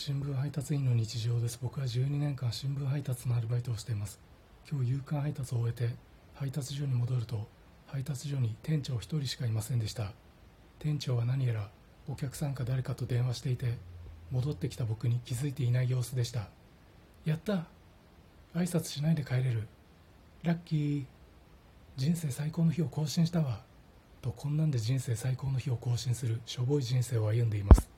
新聞配達員の日常です。僕は12年間新聞配達のアルバイトをしています。今日夕刊配達を終えて配達所に戻ると配達所に店長1人しかいませんでした。店長は何やらお客さんか誰かと電話していて戻ってきた僕に気づいていない様子でした。やった挨拶しないで帰れる。ラッキー人生最高の日を更新したわ。とこんなんで人生最高の日を更新するしょぼい人生を歩んでいます。